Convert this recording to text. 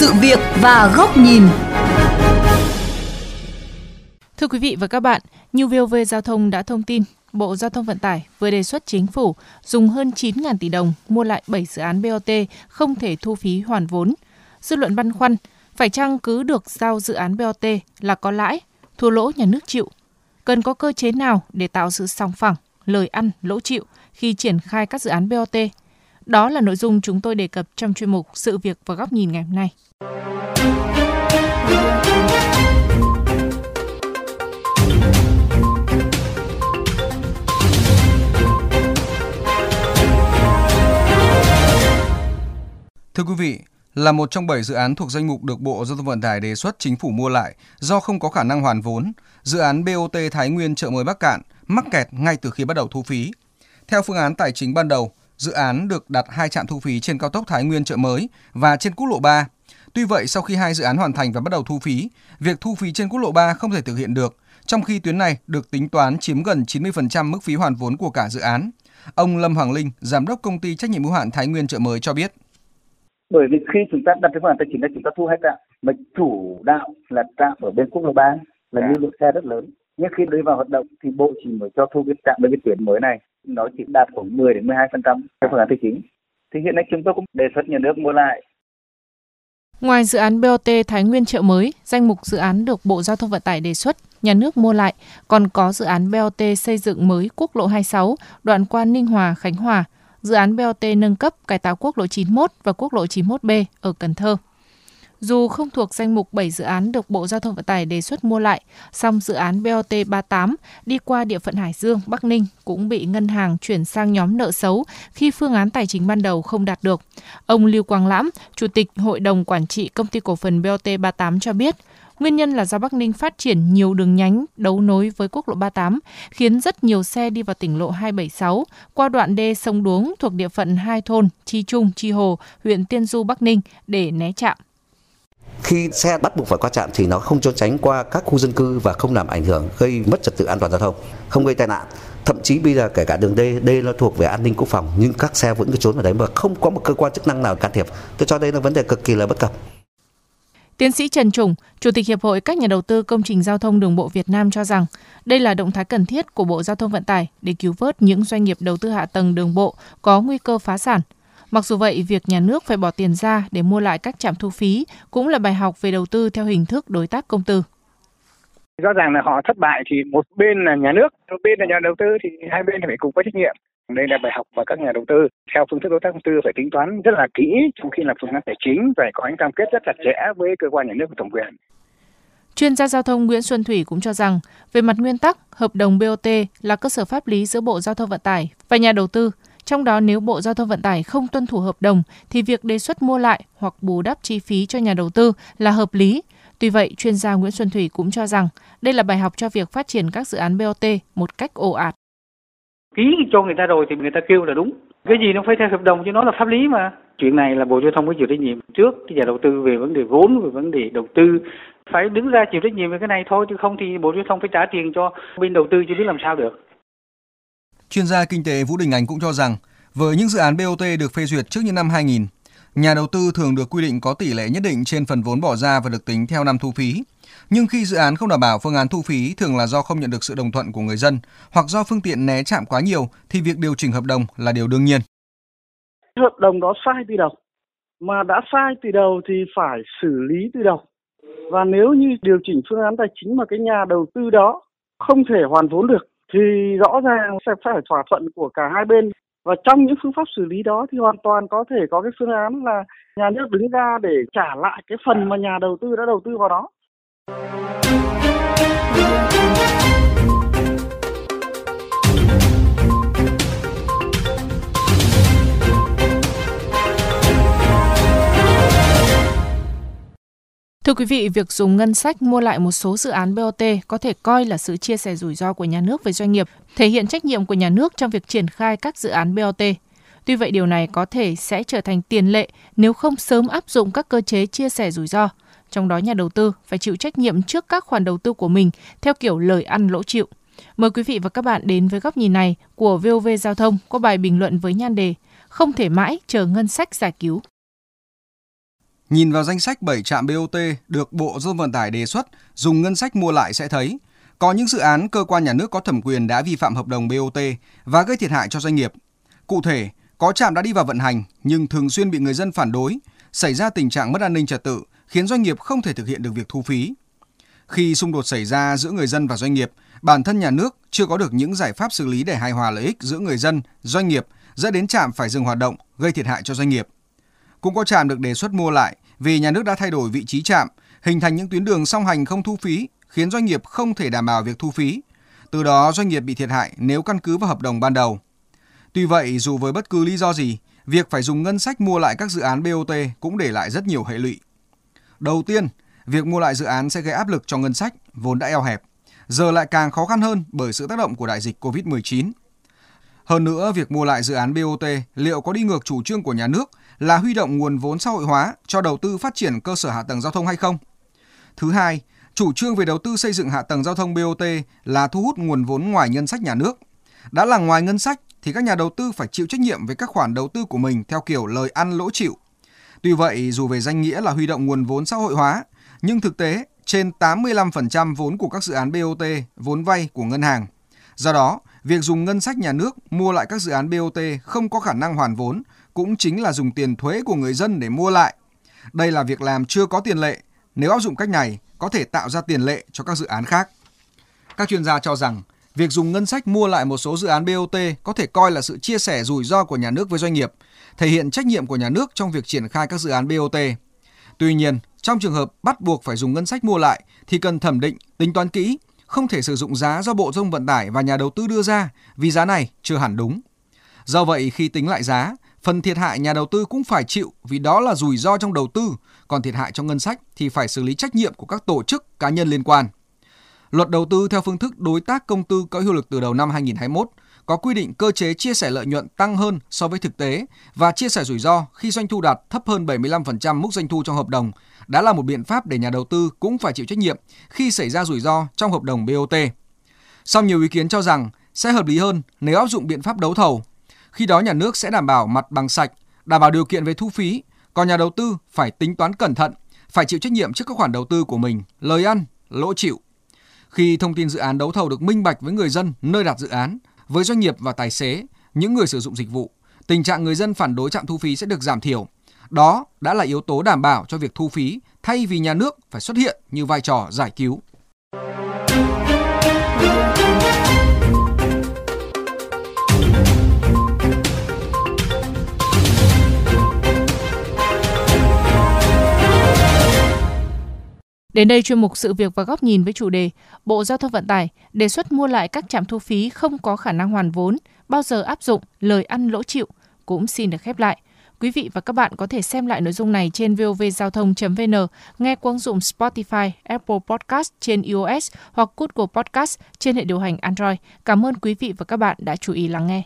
sự việc và góc nhìn. Thưa quý vị và các bạn, như VOV Giao thông đã thông tin, Bộ Giao thông Vận tải vừa đề xuất chính phủ dùng hơn 9.000 tỷ đồng mua lại 7 dự án BOT không thể thu phí hoàn vốn. Dư luận băn khoăn, phải chăng cứ được giao dự án BOT là có lãi, thua lỗ nhà nước chịu? Cần có cơ chế nào để tạo sự song phẳng, lời ăn, lỗ chịu khi triển khai các dự án BOT? Đó là nội dung chúng tôi đề cập trong chuyên mục Sự việc và góc nhìn ngày hôm nay. Thưa quý vị, là một trong 7 dự án thuộc danh mục được Bộ Giao thông Vận tải đề xuất chính phủ mua lại do không có khả năng hoàn vốn, dự án BOT Thái Nguyên chợ mới Bắc Cạn mắc kẹt ngay từ khi bắt đầu thu phí. Theo phương án tài chính ban đầu, dự án được đặt hai trạm thu phí trên cao tốc Thái Nguyên chợ mới và trên quốc lộ 3. Tuy vậy, sau khi hai dự án hoàn thành và bắt đầu thu phí, việc thu phí trên quốc lộ 3 không thể thực hiện được, trong khi tuyến này được tính toán chiếm gần 90% mức phí hoàn vốn của cả dự án. Ông Lâm Hoàng Linh, giám đốc công ty trách nhiệm hữu hạn Thái Nguyên chợ mới cho biết. Bởi vì khi chúng ta đặt cái phương án tài chính là chúng ta thu hai trạm mà chủ đạo là trạm ở bên quốc lộ ba là lưu lượng xe rất lớn. Nhưng khi đưa vào hoạt động thì bộ chỉ mới cho thu cái trạm bên cái tuyến mới này nó chỉ đạt khoảng 10 đến 12 phần trăm cái phương án tài chính. Thì hiện nay chúng tôi cũng đề xuất nhà nước mua lại. Ngoài dự án BOT Thái Nguyên chợ mới, danh mục dự án được Bộ Giao thông Vận tải đề xuất, nhà nước mua lại, còn có dự án BOT xây dựng mới quốc lộ 26, đoạn qua Ninh Hòa, Khánh Hòa, dự án BOT nâng cấp cải tạo quốc lộ 91 và quốc lộ 91B ở Cần Thơ. Dù không thuộc danh mục 7 dự án được Bộ Giao thông Vận tải đề xuất mua lại, song dự án BOT 38 đi qua địa phận Hải Dương, Bắc Ninh cũng bị ngân hàng chuyển sang nhóm nợ xấu khi phương án tài chính ban đầu không đạt được. Ông Lưu Quang Lãm, Chủ tịch Hội đồng Quản trị Công ty Cổ phần BOT 38 cho biết, Nguyên nhân là do Bắc Ninh phát triển nhiều đường nhánh đấu nối với quốc lộ 38, khiến rất nhiều xe đi vào tỉnh lộ 276 qua đoạn đê sông Đuống thuộc địa phận hai thôn Chi Trung, Chi Hồ, huyện Tiên Du, Bắc Ninh để né chạm. Khi xe bắt buộc phải qua trạm thì nó không cho tránh qua các khu dân cư và không làm ảnh hưởng gây mất trật tự an toàn giao thông, không gây tai nạn. Thậm chí bây giờ kể cả đường D, D nó thuộc về an ninh quốc phòng nhưng các xe vẫn cứ trốn ở đấy mà không có một cơ quan chức năng nào can thiệp. Tôi cho đây là vấn đề cực kỳ là bất cập. Tiến sĩ Trần Trùng, Chủ tịch Hiệp hội các nhà đầu tư công trình giao thông đường bộ Việt Nam cho rằng đây là động thái cần thiết của Bộ Giao thông Vận tải để cứu vớt những doanh nghiệp đầu tư hạ tầng đường bộ có nguy cơ phá sản. Mặc dù vậy, việc nhà nước phải bỏ tiền ra để mua lại các trạm thu phí cũng là bài học về đầu tư theo hình thức đối tác công tư. Rõ ràng là họ thất bại thì một bên là nhà nước, một bên là nhà đầu tư thì hai bên phải cùng có trách nhiệm. Đây là bài học và các nhà đầu tư theo phương thức đối tác công tư phải tính toán rất là kỹ trong khi làm phương án tài chính phải có những cam kết rất chặt chẽ với cơ quan nhà nước và thẩm quyền. Chuyên gia giao thông Nguyễn Xuân Thủy cũng cho rằng, về mặt nguyên tắc, hợp đồng BOT là cơ sở pháp lý giữa Bộ Giao thông Vận tải và nhà đầu tư. Trong đó nếu Bộ Giao thông Vận tải không tuân thủ hợp đồng thì việc đề xuất mua lại hoặc bù đắp chi phí cho nhà đầu tư là hợp lý. Tuy vậy, chuyên gia Nguyễn Xuân Thủy cũng cho rằng đây là bài học cho việc phát triển các dự án BOT một cách ồ ạt. Ký cho người ta rồi thì người ta kêu là đúng. Cái gì nó phải theo hợp đồng chứ nó là pháp lý mà. Chuyện này là bộ giao thông có chịu trách nhiệm trước cái nhà đầu tư về vấn đề vốn về vấn đề đầu tư. Phải đứng ra chịu trách nhiệm về cái này thôi chứ không thì bộ giao thông phải trả tiền cho bên đầu tư chứ biết làm sao được chuyên gia kinh tế Vũ Đình Ánh cũng cho rằng với những dự án BOT được phê duyệt trước những năm 2000 nhà đầu tư thường được quy định có tỷ lệ nhất định trên phần vốn bỏ ra và được tính theo năm thu phí nhưng khi dự án không đảm bảo phương án thu phí thường là do không nhận được sự đồng thuận của người dân hoặc do phương tiện né chạm quá nhiều thì việc điều chỉnh hợp đồng là điều đương nhiên. Hợp đồng đó sai từ đầu, mà đã sai từ đầu thì phải xử lý từ đầu. Và nếu như điều chỉnh phương án tài chính mà cái nhà đầu tư đó không thể hoàn vốn được thì rõ ràng sẽ phải thỏa thuận của cả hai bên. Và trong những phương pháp xử lý đó thì hoàn toàn có thể có cái phương án là nhà nước đứng ra để trả lại cái phần mà nhà đầu tư đã đầu tư vào đó. Thưa quý vị, việc dùng ngân sách mua lại một số dự án BOT có thể coi là sự chia sẻ rủi ro của nhà nước với doanh nghiệp, thể hiện trách nhiệm của nhà nước trong việc triển khai các dự án BOT. Tuy vậy điều này có thể sẽ trở thành tiền lệ nếu không sớm áp dụng các cơ chế chia sẻ rủi ro trong đó nhà đầu tư phải chịu trách nhiệm trước các khoản đầu tư của mình theo kiểu lời ăn lỗ chịu. Mời quý vị và các bạn đến với góc nhìn này của VOV Giao thông có bài bình luận với nhan đề Không thể mãi chờ ngân sách giải cứu. Nhìn vào danh sách 7 trạm BOT được Bộ Giao thông Vận tải đề xuất dùng ngân sách mua lại sẽ thấy có những dự án cơ quan nhà nước có thẩm quyền đã vi phạm hợp đồng BOT và gây thiệt hại cho doanh nghiệp. Cụ thể, có trạm đã đi vào vận hành nhưng thường xuyên bị người dân phản đối, xảy ra tình trạng mất an ninh trật tự, khiến doanh nghiệp không thể thực hiện được việc thu phí. Khi xung đột xảy ra giữa người dân và doanh nghiệp, bản thân nhà nước chưa có được những giải pháp xử lý để hài hòa lợi ích giữa người dân, doanh nghiệp, dẫn đến trạm phải dừng hoạt động, gây thiệt hại cho doanh nghiệp. Cũng có trạm được đề xuất mua lại vì nhà nước đã thay đổi vị trí trạm, hình thành những tuyến đường song hành không thu phí, khiến doanh nghiệp không thể đảm bảo việc thu phí. Từ đó doanh nghiệp bị thiệt hại nếu căn cứ vào hợp đồng ban đầu. Tuy vậy, dù với bất cứ lý do gì, việc phải dùng ngân sách mua lại các dự án BOT cũng để lại rất nhiều hệ lụy. Đầu tiên, việc mua lại dự án sẽ gây áp lực cho ngân sách vốn đã eo hẹp, giờ lại càng khó khăn hơn bởi sự tác động của đại dịch COVID-19. Hơn nữa, việc mua lại dự án BOT liệu có đi ngược chủ trương của nhà nước là huy động nguồn vốn xã hội hóa cho đầu tư phát triển cơ sở hạ tầng giao thông hay không? Thứ hai, chủ trương về đầu tư xây dựng hạ tầng giao thông BOT là thu hút nguồn vốn ngoài ngân sách nhà nước. Đã là ngoài ngân sách thì các nhà đầu tư phải chịu trách nhiệm về các khoản đầu tư của mình theo kiểu lời ăn lỗ chịu. Tuy vậy, dù về danh nghĩa là huy động nguồn vốn xã hội hóa, nhưng thực tế trên 85% vốn của các dự án BOT vốn vay của ngân hàng. Do đó, việc dùng ngân sách nhà nước mua lại các dự án BOT không có khả năng hoàn vốn cũng chính là dùng tiền thuế của người dân để mua lại. Đây là việc làm chưa có tiền lệ. Nếu áp dụng cách này, có thể tạo ra tiền lệ cho các dự án khác. Các chuyên gia cho rằng, việc dùng ngân sách mua lại một số dự án BOT có thể coi là sự chia sẻ rủi ro của nhà nước với doanh nghiệp, thể hiện trách nhiệm của nhà nước trong việc triển khai các dự án BOT. Tuy nhiên, trong trường hợp bắt buộc phải dùng ngân sách mua lại thì cần thẩm định, tính toán kỹ, không thể sử dụng giá do Bộ Giao thông Vận tải và nhà đầu tư đưa ra vì giá này chưa hẳn đúng. Do vậy khi tính lại giá, phần thiệt hại nhà đầu tư cũng phải chịu vì đó là rủi ro trong đầu tư, còn thiệt hại trong ngân sách thì phải xử lý trách nhiệm của các tổ chức cá nhân liên quan. Luật đầu tư theo phương thức đối tác công tư có hiệu lực từ đầu năm 2021 có quy định cơ chế chia sẻ lợi nhuận tăng hơn so với thực tế và chia sẻ rủi ro khi doanh thu đạt thấp hơn 75% mức doanh thu trong hợp đồng đã là một biện pháp để nhà đầu tư cũng phải chịu trách nhiệm khi xảy ra rủi ro trong hợp đồng BOT. Song nhiều ý kiến cho rằng sẽ hợp lý hơn nếu áp dụng biện pháp đấu thầu. Khi đó nhà nước sẽ đảm bảo mặt bằng sạch, đảm bảo điều kiện về thu phí, còn nhà đầu tư phải tính toán cẩn thận, phải chịu trách nhiệm trước các khoản đầu tư của mình, lời ăn, lỗ chịu. Khi thông tin dự án đấu thầu được minh bạch với người dân nơi đặt dự án, với doanh nghiệp và tài xế, những người sử dụng dịch vụ, tình trạng người dân phản đối trạm thu phí sẽ được giảm thiểu. Đó đã là yếu tố đảm bảo cho việc thu phí thay vì nhà nước phải xuất hiện như vai trò giải cứu. Đến đây chuyên mục sự việc và góc nhìn với chủ đề Bộ Giao thông Vận tải đề xuất mua lại các trạm thu phí không có khả năng hoàn vốn, bao giờ áp dụng lời ăn lỗ chịu cũng xin được khép lại. Quý vị và các bạn có thể xem lại nội dung này trên vovgiao thông.vn, nghe qua ứng dụng Spotify, Apple Podcast trên iOS hoặc Google Podcast trên hệ điều hành Android. Cảm ơn quý vị và các bạn đã chú ý lắng nghe.